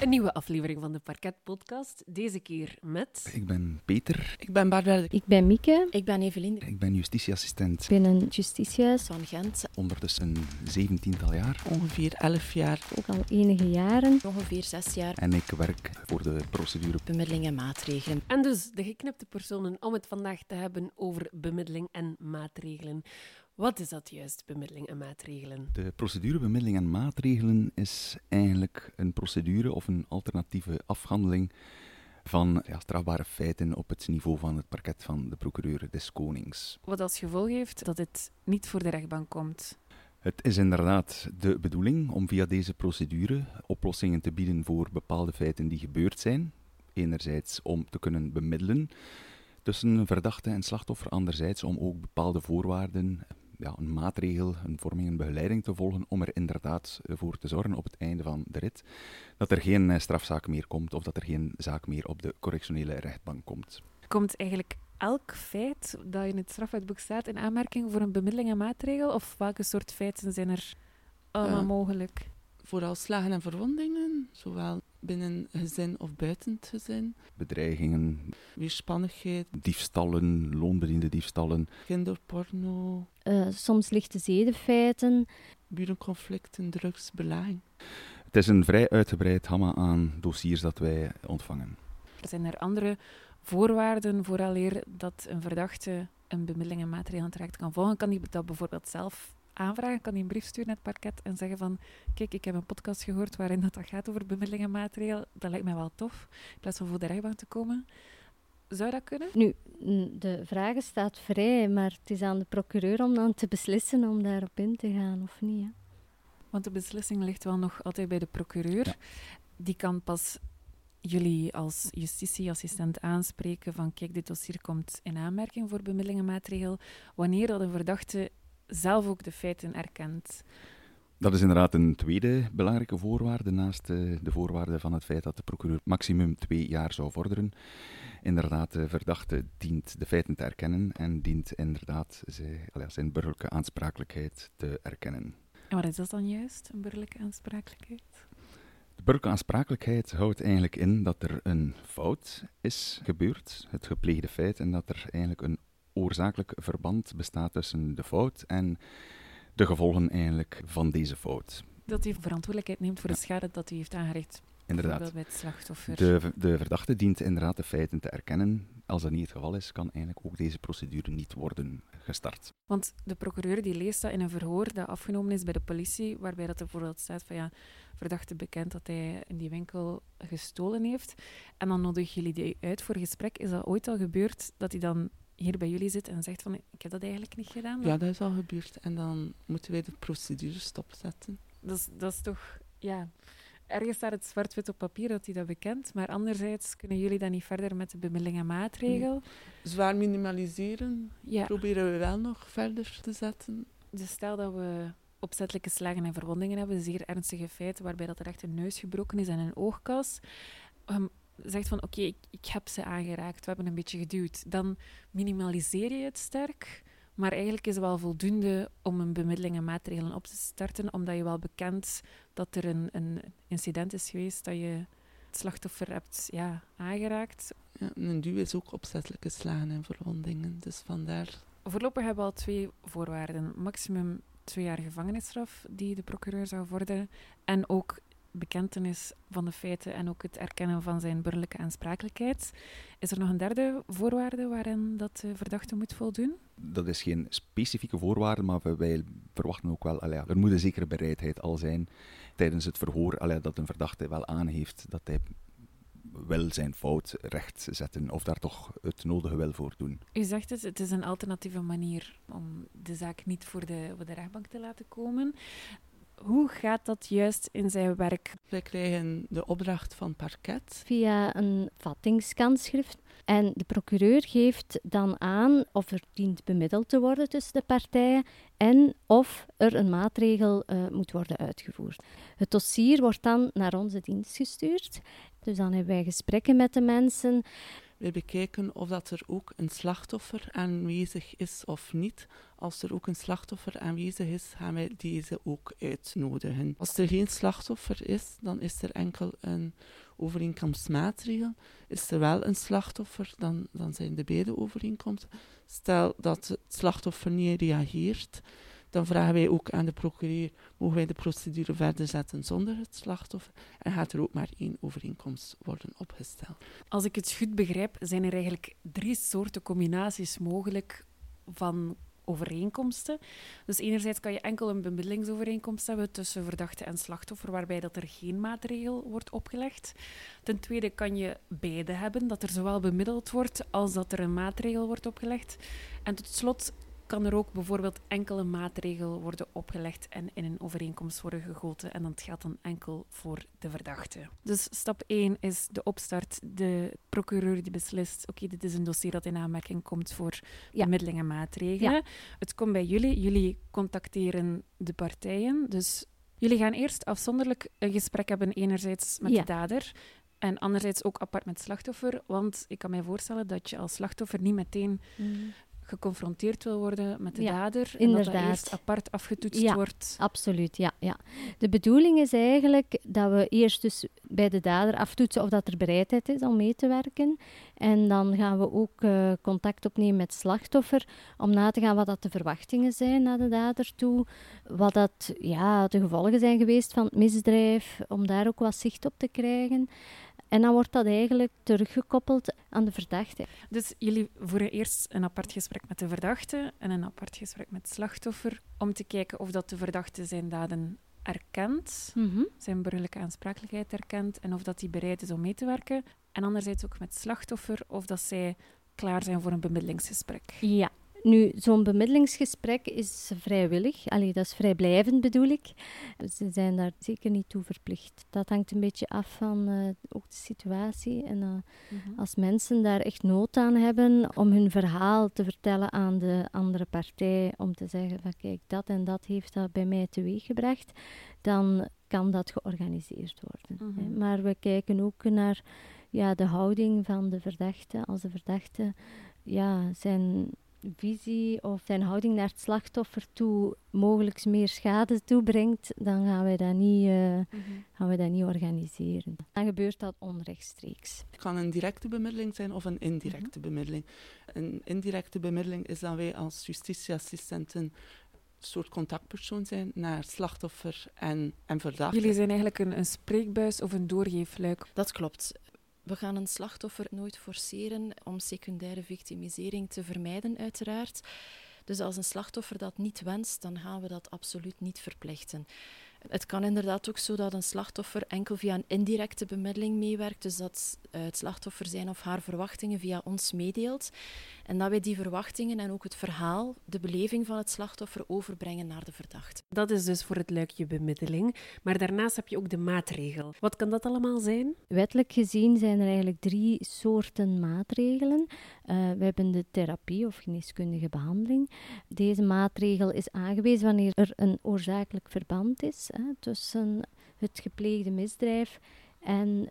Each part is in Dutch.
Een nieuwe aflevering van de Parket Podcast. Deze keer met. Ik ben Peter. Ik ben Barbara. Ik ben Mieke. Ik ben Evelien. Ik ben justitieassistent. Ik ben een justitiehuis. Van Gent. Ondertussen een zeventiental jaar. Ongeveer 11 jaar. Ook al enige jaren. Ongeveer 6 jaar. En ik werk voor de procedure. Bemiddeling en maatregelen. En dus de geknipte personen om het vandaag te hebben over bemiddeling en maatregelen. Wat is dat juist, bemiddeling en maatregelen? De procedure bemiddeling en maatregelen is eigenlijk een procedure of een alternatieve afhandeling van ja, strafbare feiten op het niveau van het parket van de procureur des Konings. Wat als gevolg heeft dat het niet voor de rechtbank komt. Het is inderdaad de bedoeling om via deze procedure oplossingen te bieden voor bepaalde feiten die gebeurd zijn. Enerzijds om te kunnen bemiddelen tussen verdachte en slachtoffer, anderzijds om ook bepaalde voorwaarden ja, een maatregel, een vorming, een begeleiding te volgen om er inderdaad voor te zorgen op het einde van de rit dat er geen eh, strafzaak meer komt of dat er geen zaak meer op de correctionele rechtbank komt. Komt eigenlijk elk feit dat in het strafwetboek staat in aanmerking voor een bemiddeling en maatregel? Of welke soort feiten zijn er allemaal Uh, mogelijk? Vooral slagen en verwondingen, zowel binnen gezin of buiten het gezin. Bedreigingen, Weerspannigheid, diefstallen, loonbediende diefstallen, kinderporno, Uh, soms lichte zedenfeiten. burenconflicten, drugs, belaging. Het is een vrij uitgebreid gamma aan dossiers dat wij ontvangen. Zijn er andere voorwaarden vooraleer dat een verdachte een bemiddeling en kan volgen? Kan hij dat bijvoorbeeld zelf aanvragen? Kan hij een brief sturen naar het parket en zeggen van kijk, ik heb een podcast gehoord waarin dat, dat gaat over bemiddeling en maatregel. Dat lijkt mij wel tof, in plaats van voor de rechtbank te komen. Zou dat kunnen? Nu, de vraag staat vrij, maar het is aan de procureur om dan te beslissen om daarop in te gaan of niet. Hè. Want de beslissing ligt wel nog altijd bij de procureur. Ja. Die kan pas jullie als justitieassistent aanspreken van kijk, dit dossier komt in aanmerking voor bemiddeling en maatregel, wanneer dat een verdachte zelf ook de feiten erkent. Dat is inderdaad een tweede belangrijke voorwaarde naast eh, de voorwaarde van het feit dat de procureur maximum twee jaar zou vorderen. Inderdaad, de verdachte dient de feiten te erkennen en dient inderdaad zijn burgerlijke aansprakelijkheid te erkennen. En wat is dat dan juist, een burgerlijke aansprakelijkheid? De burgerlijke aansprakelijkheid houdt eigenlijk in dat er een fout is gebeurd, het gepleegde feit, en dat er eigenlijk een oorzakelijk verband bestaat tussen de fout en de gevolgen eigenlijk van deze fout. Dat hij verantwoordelijkheid neemt voor de schade dat hij heeft aangericht. Inderdaad. Bij het slachtoffer. De, de verdachte dient inderdaad de feiten te erkennen. Als dat niet het geval is, kan eigenlijk ook deze procedure niet worden gestart. Want de procureur die leest dat in een verhoor dat afgenomen is bij de politie, waarbij dat er bijvoorbeeld staat van ja, verdachte bekend dat hij in die winkel gestolen heeft. En dan nodigen jullie die uit voor gesprek. Is dat ooit al gebeurd dat hij dan hier bij jullie zit en zegt van ik heb dat eigenlijk niet gedaan? Ja, dat is al gebeurd. En dan moeten wij de procedure stopzetten. Dat, is, dat is toch, ja... Ergens staat het zwart-wit op papier dat hij dat bekent, maar anderzijds kunnen jullie dan niet verder met de bemiddeling en maatregel. Zwaar minimaliseren Ja, proberen we wel nog verder te zetten. dus stel dat we opzettelijke slagen en verwondingen hebben, zeer ernstige feiten, waarbij dat er echt een neus gebroken is en een oogkas. Um, zegt van oké, ik, ik heb ze aangeraakt, we hebben een beetje geduwd. Dan minimaliseer je het sterk, maar eigenlijk is het wel voldoende om een bemiddeling en maatregelen op te starten, omdat je wel bekend dat er een, een incident is geweest dat je het slachtoffer hebt ja, aangeraakt. Ja, een duw is ook opzettelijke slagen en verwondingen. Dus vandaar Voorlopig hebben we al twee voorwaarden. Maximum twee jaar gevangenisstraf die de procureur zou vorderen. En ook bekentenis van de feiten en ook het erkennen van zijn burgerlijke aansprakelijkheid. Is er nog een derde voorwaarde waarin dat de verdachte moet voldoen? Dat is geen specifieke voorwaarde, maar wij- verwachten ook wel, ja, er moet een zekere bereidheid al zijn tijdens het verhoor, dat een verdachte wel aangeeft dat hij wil zijn fout rechtzetten of daar toch het nodige wil voor doen. U zegt het, het is een alternatieve manier om de zaak niet voor de, voor de rechtbank te laten komen. Hoe gaat dat juist in zijn werk? Wij krijgen de opdracht van parket. Via een vattingskanschrift. En de procureur geeft dan aan of er dient bemiddeld te worden tussen de partijen en of er een maatregel eh, moet worden uitgevoerd. Het dossier wordt dan naar onze dienst gestuurd. Dus dan hebben wij gesprekken met de mensen. Wij bekijken of dat er ook een slachtoffer aanwezig is of niet. Als er ook een slachtoffer aanwezig is, gaan wij deze ook uitnodigen. Als er geen slachtoffer is, dan is er enkel een overeenkomstmaatregel. Is er wel een slachtoffer, dan, dan zijn de beide overeenkomsten. Stel dat het slachtoffer niet reageert, dan vragen wij ook aan de procureur, mogen wij de procedure verder zetten zonder het slachtoffer? En gaat er ook maar één overeenkomst worden opgesteld. Als ik het goed begrijp, zijn er eigenlijk drie soorten combinaties mogelijk van overeenkomsten. Dus enerzijds kan je enkel een bemiddelingsovereenkomst hebben tussen verdachte en slachtoffer, waarbij dat er geen maatregel wordt opgelegd. Ten tweede kan je beide hebben, dat er zowel bemiddeld wordt als dat er een maatregel wordt opgelegd. En tot slot kan er ook bijvoorbeeld enkele maatregel worden opgelegd en in een overeenkomst worden gegoten. En dat geldt dan enkel voor de verdachte. Dus stap 1 is de opstart. De procureur die beslist, oké, dit is een dossier dat in aanmerking komt voor Ja. bemiddeling en maatregelen. Ja. Het komt bij jullie. Jullie contacteren de partijen. Dus jullie gaan eerst afzonderlijk een gesprek hebben, enerzijds met Ja. de dader. En anderzijds ook apart met slachtoffer. Want ik kan mij voorstellen dat je als slachtoffer niet meteen geconfronteerd wil worden met de Ja, dader. En dat inderdaad. dat eerst apart afgetoetst Ja. wordt. Absoluut, ja, ja. De bedoeling is eigenlijk dat we eerst dus bij de dader aftoetsen of dat er bereidheid is om mee te werken. En dan gaan we ook eh, contact opnemen met slachtoffer om na te gaan wat dat de verwachtingen zijn naar de dader toe. Wat dat, ja, de gevolgen zijn geweest van het misdrijf, om daar ook wat zicht op te krijgen. En dan wordt dat eigenlijk teruggekoppeld aan de verdachte. Dus jullie voeren eerst een apart gesprek met de verdachte en een apart gesprek met het slachtoffer om te kijken of dat de verdachte zijn daden erkent, zijn burgerlijke aansprakelijkheid erkent en of dat hij bereid is om mee te werken. En anderzijds ook met het slachtoffer of dat zij klaar zijn voor een bemiddelingsgesprek. Ja. Nu, zo'n bemiddelingsgesprek is vrijwillig. Allee, dat is vrijblijvend bedoel ik. Ze zijn daar zeker niet toe verplicht. Dat hangt een beetje af van eh, ook de situatie. En eh, als mensen daar echt nood aan hebben om hun verhaal te vertellen aan de andere partij, om te zeggen van kijk, dat en dat heeft dat bij mij teweeggebracht, dan kan dat georganiseerd worden. Mhm. Maar we kijken ook naar ja, de houding van de verdachte. Als de verdachte ja, zijn visie of zijn houding naar het slachtoffer toe mogelijk meer schade toebrengt, dan gaan wij dat niet, eh, Mhm. gaan wij dat niet organiseren. Dan gebeurt dat onrechtstreeks. Het kan een directe bemiddeling zijn of een indirecte bemiddeling. Een indirecte bemiddeling is dat wij als justitieassistenten een soort contactpersoon zijn naar slachtoffer en, en verdachte. Jullie zijn eigenlijk een, een spreekbuis of een doorgeefluik. Dat klopt. We gaan een slachtoffer nooit forceren om secundaire victimisering te vermijden, uiteraard. Dus als een slachtoffer dat niet wenst, dan gaan we dat absoluut niet verplichten. Het kan inderdaad ook zo dat een slachtoffer enkel via een indirecte bemiddeling meewerkt, dus dat eh, het slachtoffer zijn of haar verwachtingen via ons meedeelt. En dat wij die verwachtingen en ook het verhaal, de beleving van het slachtoffer overbrengen naar de verdachte. Dat is dus voor het luikje bemiddeling. Maar daarnaast heb je ook de maatregel. Wat kan dat allemaal zijn? Wettelijk gezien zijn er eigenlijk drie soorten maatregelen. Eh, we hebben de therapie of geneeskundige behandeling. Deze maatregel is aangewezen wanneer er een oorzakelijk verband is tussen het gepleegde misdrijf en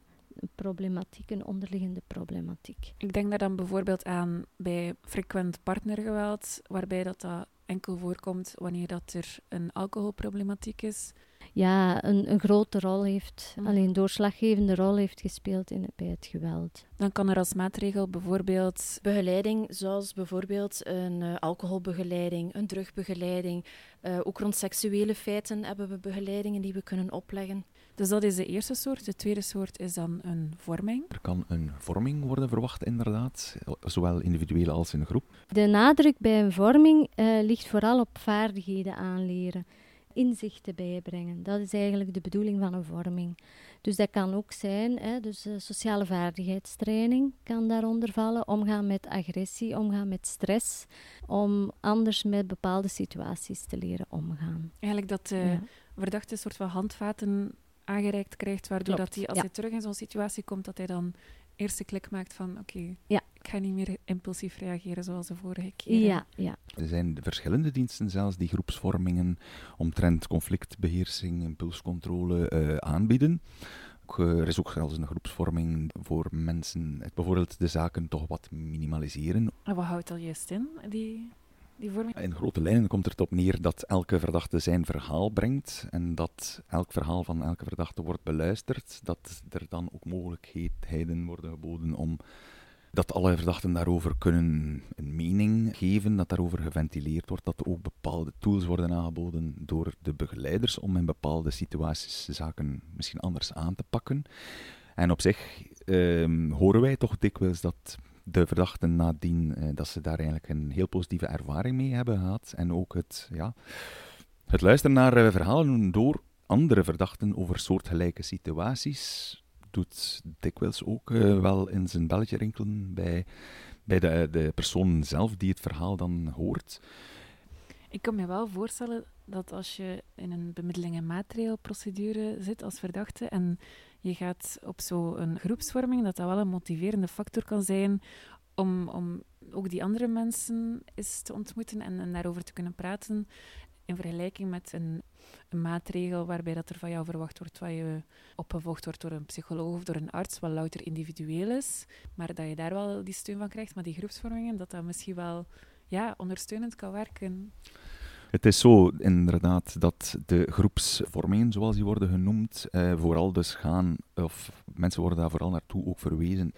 problematiek, een onderliggende problematiek. Ik denk daar dan bijvoorbeeld aan bij frequent partnergeweld, waarbij dat, dat enkel voorkomt wanneer dat er een alcoholproblematiek is. Ja, een, een grote rol heeft, Mhm. alleen een doorslaggevende rol heeft gespeeld in, bij het geweld. Dan kan er als maatregel bijvoorbeeld Begeleiding, zoals bijvoorbeeld een eh, alcoholbegeleiding, een drugbegeleiding. Eh, ook rond seksuele feiten hebben we begeleidingen die we kunnen opleggen. Dus dat is de eerste soort. De tweede soort is dan een vorming. Er kan een vorming worden verwacht, inderdaad, zowel individueel als in groep. De nadruk bij een vorming eh, ligt vooral op vaardigheden aanleren, inzichten bijbrengen. Dat is eigenlijk de bedoeling van een vorming. Dus dat kan ook zijn, hè, dus eh, sociale vaardigheidstraining kan daaronder vallen, omgaan met agressie, omgaan met stress, om anders met bepaalde situaties te leren omgaan. Eigenlijk dat de Ja. verdachte een soort van handvaten aangereikt krijgt, waardoor Klopt, dat hij, als ja. hij terug in zo'n situatie komt, dat hij dan eerst de klik maakt van oké, Ja. Ik ga niet meer impulsief reageren zoals de vorige keer. Ja, ja. Er zijn verschillende diensten zelfs die groepsvormingen omtrent conflictbeheersing, impulscontrole eh, aanbieden. ook, er is ook zelfs een groepsvorming voor mensen, bijvoorbeeld de zaken toch wat minimaliseren. En wat houdt dat juist in, die, die vorming? In grote lijnen komt het op neer dat elke verdachte zijn verhaal brengt en dat elk verhaal van elke verdachte wordt beluisterd, dat er dan ook mogelijkheden worden geboden om dat alle verdachten daarover kunnen een mening geven, dat daarover geventileerd wordt, dat er ook bepaalde tools worden aangeboden door de begeleiders om in bepaalde situaties zaken misschien anders aan te pakken. En op zich ehm, horen wij toch dikwijls dat de verdachten nadien, eh, dat ze daar eigenlijk een heel positieve ervaring mee hebben gehad. En ook het, ja, het luisteren naar eh, verhalen door andere verdachten over soortgelijke situaties doet dikwijls ook uh, wel in zijn belletje rinkelen bij, bij de, de persoon zelf die het verhaal dan hoort. Ik kan me wel voorstellen dat als je in een bemiddeling- en maatregelprocedure zit als verdachte en je gaat op zo'n groepsvorming, dat dat wel een motiverende factor kan zijn om, om ook die andere mensen eens te ontmoeten en, en daarover te kunnen praten in vergelijking met een, maatregel waarbij dat er van jou verwacht wordt wat je opgevolgd wordt door een psycholoog of door een arts, wat louter individueel is, maar dat je daar wel die steun van krijgt, maar die groepsvormingen, dat dat misschien wel ja, ondersteunend kan werken. Het is zo inderdaad dat de groepsvormingen, zoals die worden genoemd, eh, vooral dus gaan, of mensen worden daar vooral naartoe ook verwezen,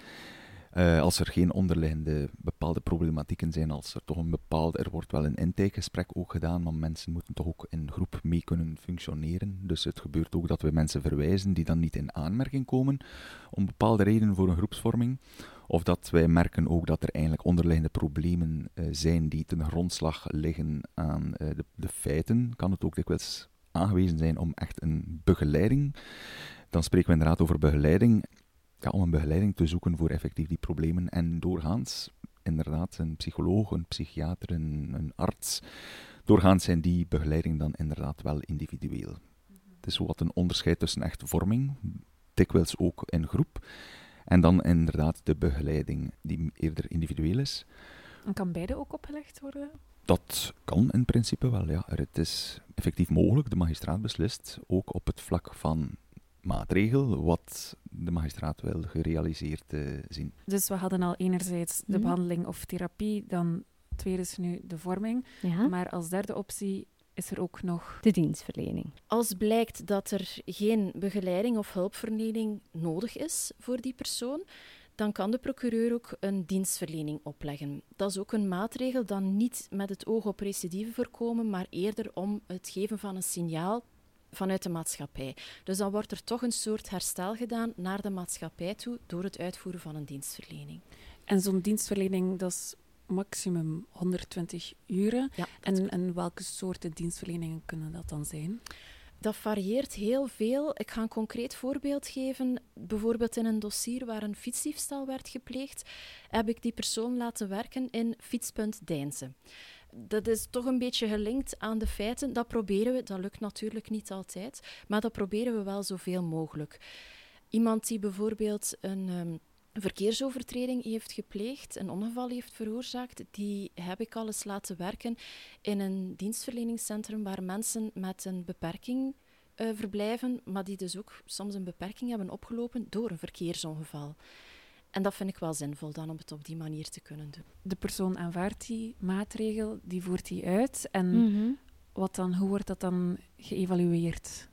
uh, als er geen onderliggende bepaalde problematieken zijn, als er toch een bepaalde, er wordt wel een intakegesprek ook gedaan, maar mensen moeten toch ook in groep mee kunnen functioneren. Dus het gebeurt ook dat we mensen verwijzen die dan niet in aanmerking komen om bepaalde redenen voor een groepsvorming. Of dat wij merken ook dat er eigenlijk onderliggende problemen uh, zijn die ten grondslag liggen aan uh, de, de feiten. Kan het ook dikwijls aangewezen zijn om echt een begeleiding. Dan spreken we inderdaad over begeleiding ja, om een begeleiding te zoeken voor effectief die problemen. En doorgaans, inderdaad, een psycholoog, een psychiater, een, een arts, doorgaans zijn die begeleiding dan inderdaad wel individueel. Het is zo wat een onderscheid tussen echt vorming, dikwijls ook in groep, en dan inderdaad de begeleiding die eerder individueel is. En kan beide ook opgelegd worden? Dat kan in principe wel, ja. Het is effectief mogelijk, de magistraat beslist, ook op het vlak van maatregel wat de magistraat wil gerealiseerd uh, zien. Dus we hadden al enerzijds de mhm. behandeling of therapie, dan tweede is nu de vorming. Ja. Maar als derde optie is er ook nog de dienstverlening. Als blijkt dat er geen begeleiding of hulpverlening nodig is voor die persoon, dan kan de procureur ook een dienstverlening opleggen. Dat is ook een maatregel dan niet met het oog op recidive voorkomen, maar eerder om het geven van een signaal vanuit de maatschappij. Dus dan wordt er toch een soort herstel gedaan naar de maatschappij toe door het uitvoeren van een dienstverlening. En zo'n dienstverlening, dat is maximum 120 uren. Ja, en, en welke soorten dienstverleningen kunnen dat dan zijn? Dat varieert heel veel. Ik ga een concreet voorbeeld geven. Bijvoorbeeld in een dossier waar een fietsdiefstal werd gepleegd, heb ik die persoon laten werken in Fietspunt Deinzen dat is toch een beetje gelinkt aan de feiten. Dat proberen we, dat lukt natuurlijk niet altijd, maar dat proberen we wel zoveel mogelijk. Iemand die bijvoorbeeld een um, verkeersovertreding heeft gepleegd, een ongeval heeft veroorzaakt, die heb ik al eens laten werken in een dienstverleningscentrum waar mensen met een beperking uh, verblijven, maar die dus ook soms een beperking hebben opgelopen door een verkeersongeval. En dat vind ik wel zinvol dan om het op die manier te kunnen doen. De persoon aanvaardt die maatregel, die voert die uit. En mhm. wat dan, hoe wordt dat dan geëvalueerd?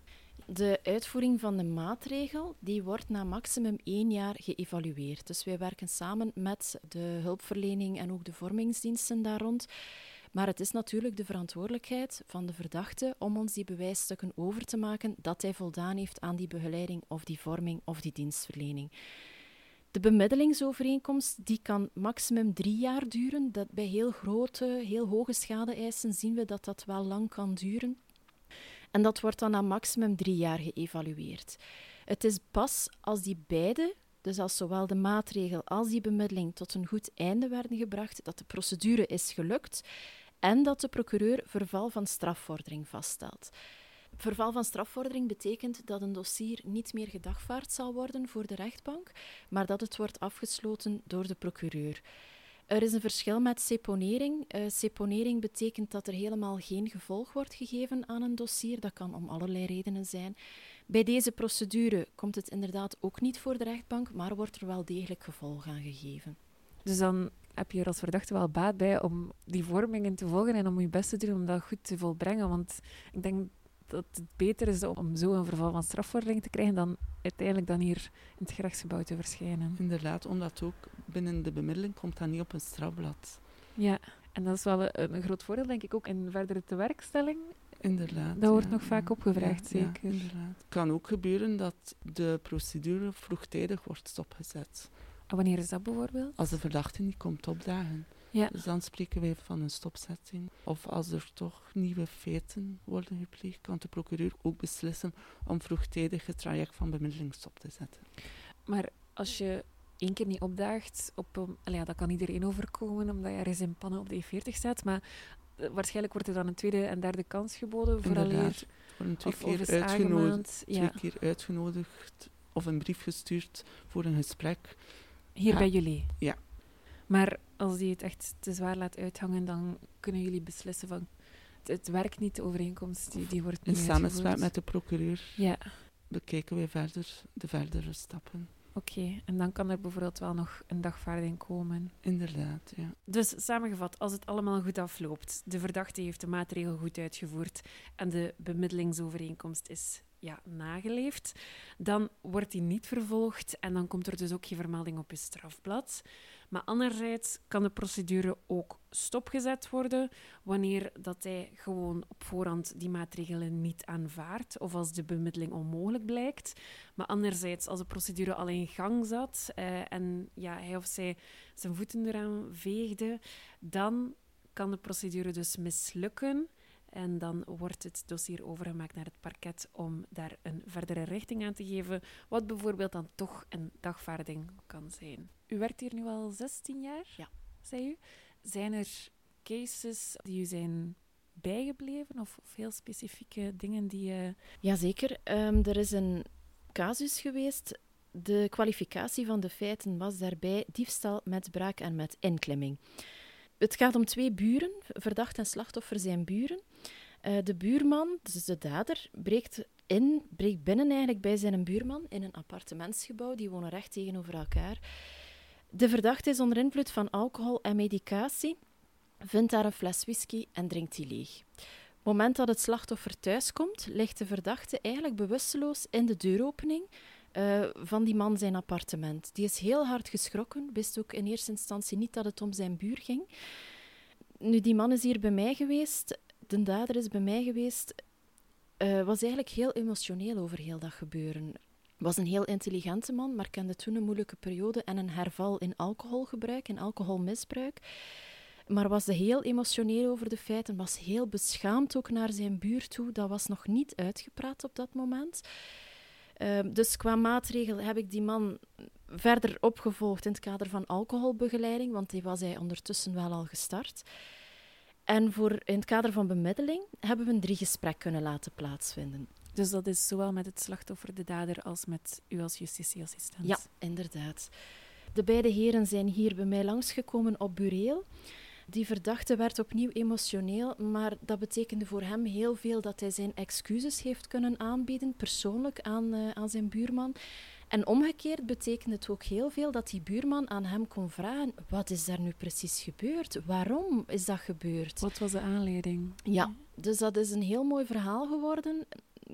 De uitvoering van de maatregel die wordt na maximum één jaar geëvalueerd. Dus wij werken samen met de hulpverlening en ook de vormingsdiensten daar rond. Maar het is natuurlijk de verantwoordelijkheid van de verdachte om ons die bewijsstukken over te maken dat hij voldaan heeft aan die begeleiding of die vorming of die dienstverlening. De bemiddelingsovereenkomst die kan maximum drie jaar duren. Dat bij heel grote, heel hoge schade-eisen zien we dat dat wel lang kan duren. En dat wordt dan na maximum drie jaar geëvalueerd. Het is pas als die beide, dus als zowel de maatregel als die bemiddeling tot een goed einde werden gebracht, dat de procedure is gelukt en dat de procureur verval van strafvordering vaststelt. Verval van strafvordering betekent dat een dossier niet meer gedagvaard zal worden voor de rechtbank, maar dat het wordt afgesloten door de procureur. Er is een verschil met seponering. Uh, seponering betekent dat er helemaal geen gevolg wordt gegeven aan een dossier. Dat kan om allerlei redenen zijn. Bij deze procedure komt het inderdaad ook niet voor de rechtbank, maar wordt er wel degelijk gevolg aan gegeven. Dus dan heb je er als verdachte wel baat bij om die vormingen te volgen en om je best te doen om dat goed te volbrengen. Want ik denk dat het beter is om zo een verval van strafvordering te krijgen dan uiteindelijk dan hier in het gerechtsgebouw te verschijnen. Inderdaad, omdat ook binnen de bemiddeling komt dat niet op een strafblad. Ja, en dat is wel een, een groot voordeel, denk ik, ook in verdere tewerkstelling. Inderdaad. Dat wordt ja, nog vaak opgevraagd, ja, zeker. inderdaad. Het kan ook gebeuren dat de procedure vroegtijdig wordt stopgezet. En wanneer is dat bijvoorbeeld? Als de verdachte niet komt opdagen. Ja. Dus dan spreken wij van een stopzetting. Of als er toch nieuwe feiten worden gepleegd, kan de procureur ook beslissen om vroegtijdig het traject van bemiddeling stop te zetten. Maar als je één keer niet opdaagt, op, ja, dat kan iedereen overkomen, omdat je ergens in pannen op de E40 staat, maar eh, waarschijnlijk wordt er dan een tweede en derde kans geboden, vooraleer... Worden twee Of, keer uitgenodigd. aangemaand. Ja, Twee keer uitgenodigd of een brief gestuurd voor een gesprek. hier Ja. bij jullie. Ja. Maar als die het echt te zwaar laat uithangen, dan kunnen jullie beslissen van... Het, werkt niet, de overeenkomst, die, die wordt In niet samenspraak uitgevoerd. met de procureur Ja, bekijken wij verder de verdere stappen. oké. En dan kan er bijvoorbeeld wel nog een dagvaarding komen. Inderdaad, ja. Dus samengevat, als het allemaal goed afloopt, de verdachte heeft de maatregel goed uitgevoerd en de bemiddelingsovereenkomst is ja, nageleefd, dan wordt die niet vervolgd en dan komt er dus ook geen vermelding op je strafblad. Maar anderzijds kan de procedure ook stopgezet worden wanneer dat hij gewoon op voorhand die maatregelen niet aanvaardt of als de bemiddeling onmogelijk blijkt. Maar anderzijds, als de procedure al in gang zat eh, en ja, hij of zij zijn voeten eraan veegde, dan kan de procedure dus mislukken. En dan wordt het dossier overgemaakt naar het parket om daar een verdere richting aan te geven, wat bijvoorbeeld dan toch een dagvaarding kan zijn. U werkt hier nu al 16 jaar, Ja. zei u. Zijn er cases die u zijn bijgebleven of, of heel specifieke dingen die... eh Jazeker, Ehm er is een casus geweest. De kwalificatie van de feiten was daarbij diefstal met braak en met inklemming. Het gaat om twee buren. Verdacht en slachtoffer zijn buren. Eh, de buurman, dus de dader, breekt, in, breekt binnen eigenlijk bij zijn buurman in een appartementsgebouw. Die wonen recht tegenover elkaar. De verdachte is onder invloed van alcohol en medicatie, vindt daar een fles whisky en drinkt die leeg. Op het moment dat het slachtoffer thuiskomt, ligt de verdachte eigenlijk bewusteloos in de deuropening eh, van die man zijn appartement. Die is heel hard geschrokken, wist ook in eerste instantie niet dat het om zijn buur ging. Nu, die man is hier bij mij geweest, de dader is bij mij geweest, eh, was eigenlijk heel emotioneel over heel dat gebeuren. Was een heel intelligente man, maar kende toen een moeilijke periode en een herval in alcoholgebruik, in alcoholmisbruik. Maar was heel emotioneel over de feiten, was heel beschaamd ook naar zijn buur toe. Dat was nog niet uitgepraat op dat moment. Ehm, dus qua maatregel heb ik die man verder opgevolgd in het kader van alcoholbegeleiding, want die was hij ondertussen wel al gestart. En voor, in het kader van bemiddeling hebben we een drie gesprek kunnen laten plaatsvinden. dus dat is zowel met het slachtoffer, de dader, als met u als justitieassistent. Ja, inderdaad. De beide heren zijn hier bij mij langsgekomen op bureel. Die verdachte werd opnieuw emotioneel, maar dat betekende voor hem heel veel dat hij zijn excuses heeft kunnen aanbieden, persoonlijk aan, eh, aan zijn buurman. En omgekeerd betekende het ook heel veel dat die buurman aan hem kon vragen: wat is daar nu precies gebeurd? Waarom is dat gebeurd? Wat was de aanleiding? Ja, dus dat is een heel mooi verhaal geworden.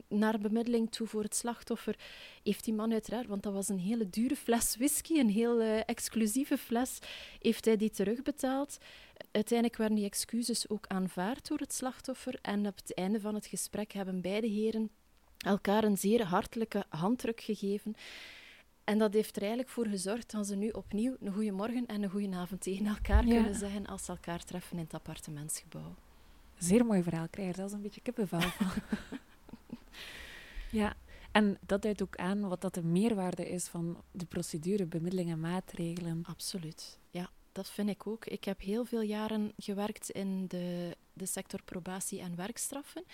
Naar bemiddeling toe voor het slachtoffer heeft die man uiteraard, want dat was een hele dure fles whisky, een heel eh, exclusieve fles, heeft hij die terugbetaald. Uiteindelijk werden die excuses ook aanvaard door het slachtoffer en op het einde van het gesprek hebben beide heren elkaar een zeer hartelijke handdruk gegeven. En dat heeft er eigenlijk voor gezorgd dat ze nu opnieuw een goede morgen en een goede avond tegen elkaar Ja. kunnen zeggen als ze elkaar treffen in het appartementsgebouw. Zeer mooi verhaal. Krijg er zelfs een beetje kippenvel van. ja, en dat duidt ook aan wat dat de meerwaarde is van de procedure, bemiddeling en maatregelen. Absoluut. Ja, dat vind ik ook. Ik heb heel veel jaren gewerkt in de, de sector probatie en werkstraffen,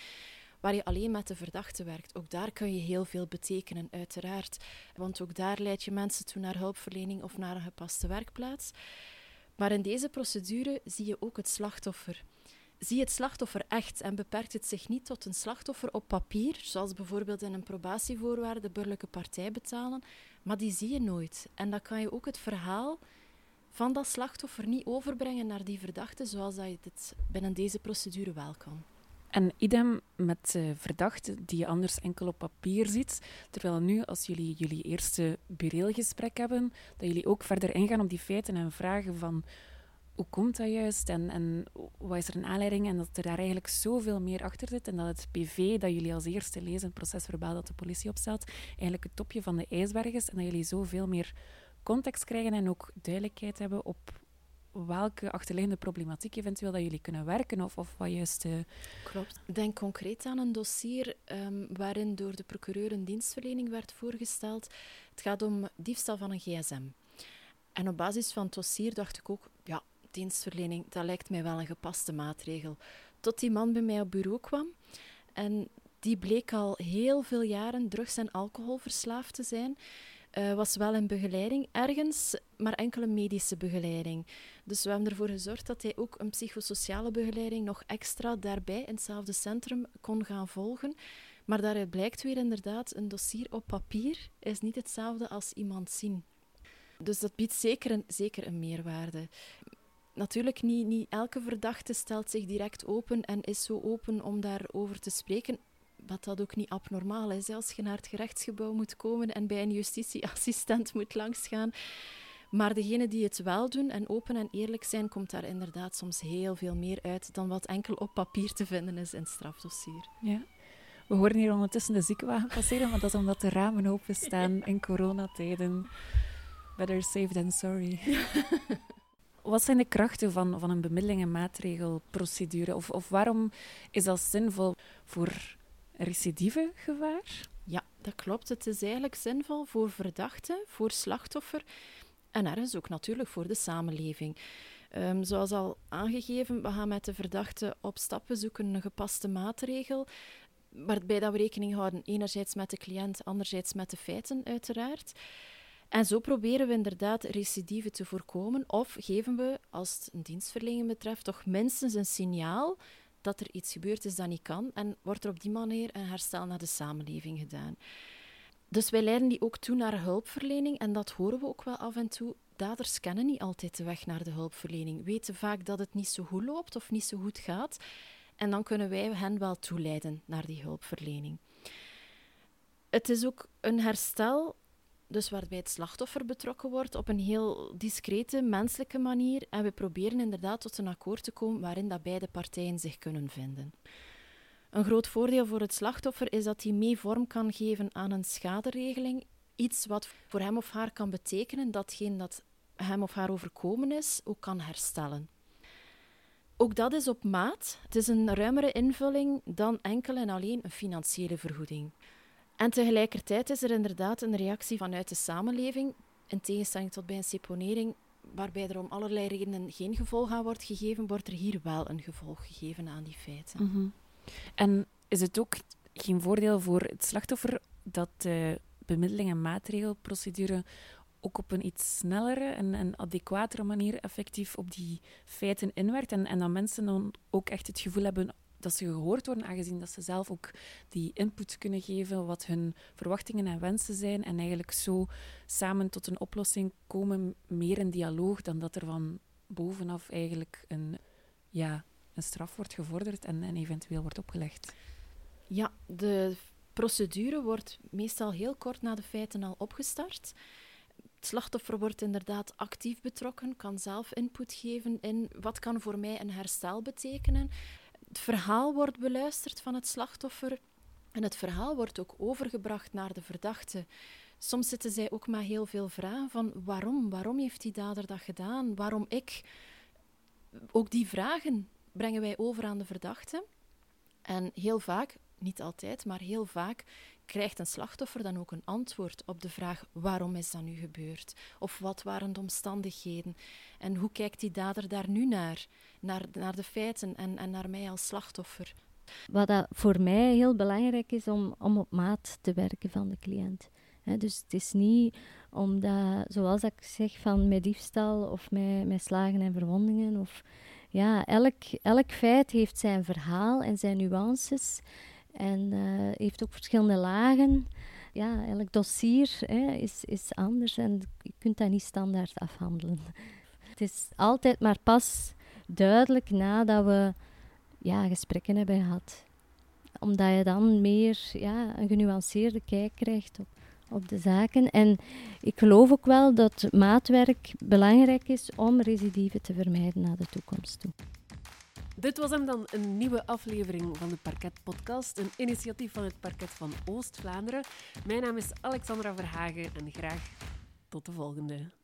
waar je alleen met de verdachte werkt. Ook daar kun je heel veel betekenen, uiteraard. Want ook daar leid je mensen toe naar hulpverlening of naar een gepaste werkplaats. Maar in deze procedure zie je ook het slachtoffer. Zie het slachtoffer echt en beperkt het zich niet tot een slachtoffer op papier, zoals bijvoorbeeld in een probatievoorwaarde de burgerlijke partij betalen, maar die zie je nooit. En dan kan je ook het verhaal van dat slachtoffer niet overbrengen naar die verdachte, zoals dat je het binnen deze procedure wel kan. En idem met uh, verdachten die je anders enkel op papier ziet. Terwijl nu, als jullie jullie eerste bureelgesprek hebben, dat jullie ook verder ingaan op die feiten en vragen van hoe komt dat juist en, en wat is er een aanleiding en dat er daar eigenlijk zoveel meer achter zit en dat het PV dat jullie als eerste lezen, het procesverbaal dat de politie opstelt, eigenlijk het topje van de ijsberg is en dat jullie zoveel meer context krijgen en ook duidelijkheid hebben op welke achterliggende problematiek eventueel dat jullie kunnen werken of, of wat juist... Uh... Klopt. Denk concreet aan een dossier um, waarin door de procureur een dienstverlening werd voorgesteld. Het gaat om diefstal van een gsm. En op basis van het dossier dacht ik ook, ja, dienstverlening, dat lijkt mij wel een gepaste maatregel. Tot die man bij mij op bureau kwam en die bleek al heel veel jaren drugs- en alcoholverslaafd te zijn. Uh, was wel een begeleiding ergens, maar enkele medische begeleiding. Dus we hebben ervoor gezorgd dat hij ook een psychosociale begeleiding nog extra daarbij in hetzelfde centrum kon gaan volgen. Maar daaruit blijkt weer inderdaad, een dossier op papier is niet hetzelfde als iemand zien. Dus dat biedt zeker een, zeker een meerwaarde. Natuurlijk, niet, niet elke verdachte stelt zich direct open en is zo open om daarover te spreken. Wat dat ook niet abnormaal is, als je naar het gerechtsgebouw moet komen en bij een justitieassistent moet langsgaan. Maar degenen die het wel doen en open en eerlijk zijn, komt daar inderdaad soms heel veel meer uit dan wat enkel op papier te vinden is in het strafdossier. Ja. We horen hier ondertussen de ziekenwagen passeren, maar dat is omdat de ramen openstaan in coronatijden. Better safe than sorry. Wat zijn de krachten van, van een bemiddeling- en maatregelprocedure? Of, of waarom is dat zinvol voor recidive gevaar? Ja, dat klopt. Het is eigenlijk zinvol voor verdachten, voor slachtoffer en ergens ook natuurlijk voor de samenleving. Um, zoals al aangegeven, we gaan met de verdachte op stappen zoeken een gepaste maatregel, waarbij dat we rekening houden enerzijds met de cliënt, anderzijds met de feiten uiteraard. En zo proberen we inderdaad recidive te voorkomen of geven we, als het een dienstverlening betreft, toch minstens een signaal dat er iets gebeurd is dat niet kan en wordt er op die manier een herstel naar de samenleving gedaan. Dus wij leiden die ook toe naar hulpverlening en dat horen we ook wel af en toe. Daders kennen niet altijd de weg naar de hulpverlening, weten vaak dat het niet zo goed loopt of niet zo goed gaat. En dan kunnen wij hen wel toeleiden naar die hulpverlening. Het is ook een herstel dus waarbij het slachtoffer betrokken wordt op een heel discrete, menselijke manier. En we proberen inderdaad tot een akkoord te komen waarin dat beide partijen zich kunnen vinden. Een groot voordeel voor het slachtoffer is dat hij mee vorm kan geven aan een schaderegeling. Iets wat voor hem of haar kan betekenen datgene dat hem of haar overkomen is, ook kan herstellen. Ook dat is op maat. Het is een ruimere invulling dan enkel en alleen een financiële vergoeding. En tegelijkertijd is er inderdaad een reactie vanuit de samenleving, in tegenstelling tot bij een seponering, waarbij er om allerlei redenen geen gevolg aan wordt gegeven, wordt er hier wel een gevolg gegeven aan die feiten. Mhm. En is het ook geen voordeel voor het slachtoffer dat de bemiddeling en maatregelprocedure ook op een iets snellere en, en adequatere manier effectief op die feiten inwerkt en, en dat mensen dan ook echt het gevoel hebben dat ze gehoord worden, aangezien dat ze zelf ook die input kunnen geven, wat hun verwachtingen en wensen zijn, en eigenlijk zo samen tot een oplossing komen, meer in dialoog, dan dat er van bovenaf eigenlijk een, ja, een straf wordt gevorderd en, en eventueel wordt opgelegd. Ja, de procedure wordt meestal heel kort na de feiten al opgestart. Het slachtoffer wordt inderdaad actief betrokken, kan zelf input geven in wat kan voor mij een herstel betekenen het verhaal wordt beluisterd van het slachtoffer en het verhaal wordt ook overgebracht naar de verdachte. Soms zitten zij ook met heel veel vragen van waarom? Waarom heeft die dader dat gedaan? Waarom ik? Ook die vragen brengen wij over aan de verdachte. En heel vaak, niet altijd, maar heel vaak krijgt een slachtoffer dan ook een antwoord op de vraag waarom is dat nu gebeurd? Of wat waren de omstandigheden? En hoe kijkt die dader daar nu naar? Naar, naar de feiten en, en naar mij als slachtoffer. Wat dat voor mij heel belangrijk is om, om op maat te werken van de cliënt. dus het is niet omdat, zoals ik zeg, van met diefstal of met slagen en verwondingen of ja, elk, elk feit heeft zijn verhaal en zijn nuances. En uh, heeft ook verschillende lagen. Ja, elk dossier hè, is, is anders en je kunt dat niet standaard afhandelen. Het is altijd maar pas duidelijk nadat we ja, gesprekken hebben gehad. Omdat je dan meer ja, een genuanceerde kijk krijgt op, op de zaken. En ik geloof ook wel dat maatwerk belangrijk is om recidieven te vermijden naar de toekomst toe. Dit was hem dan, een nieuwe aflevering van de Parket Podcast, een initiatief van het Parket van Oost-Vlaanderen. Mijn naam is Alexandra Verhagen en graag tot de volgende.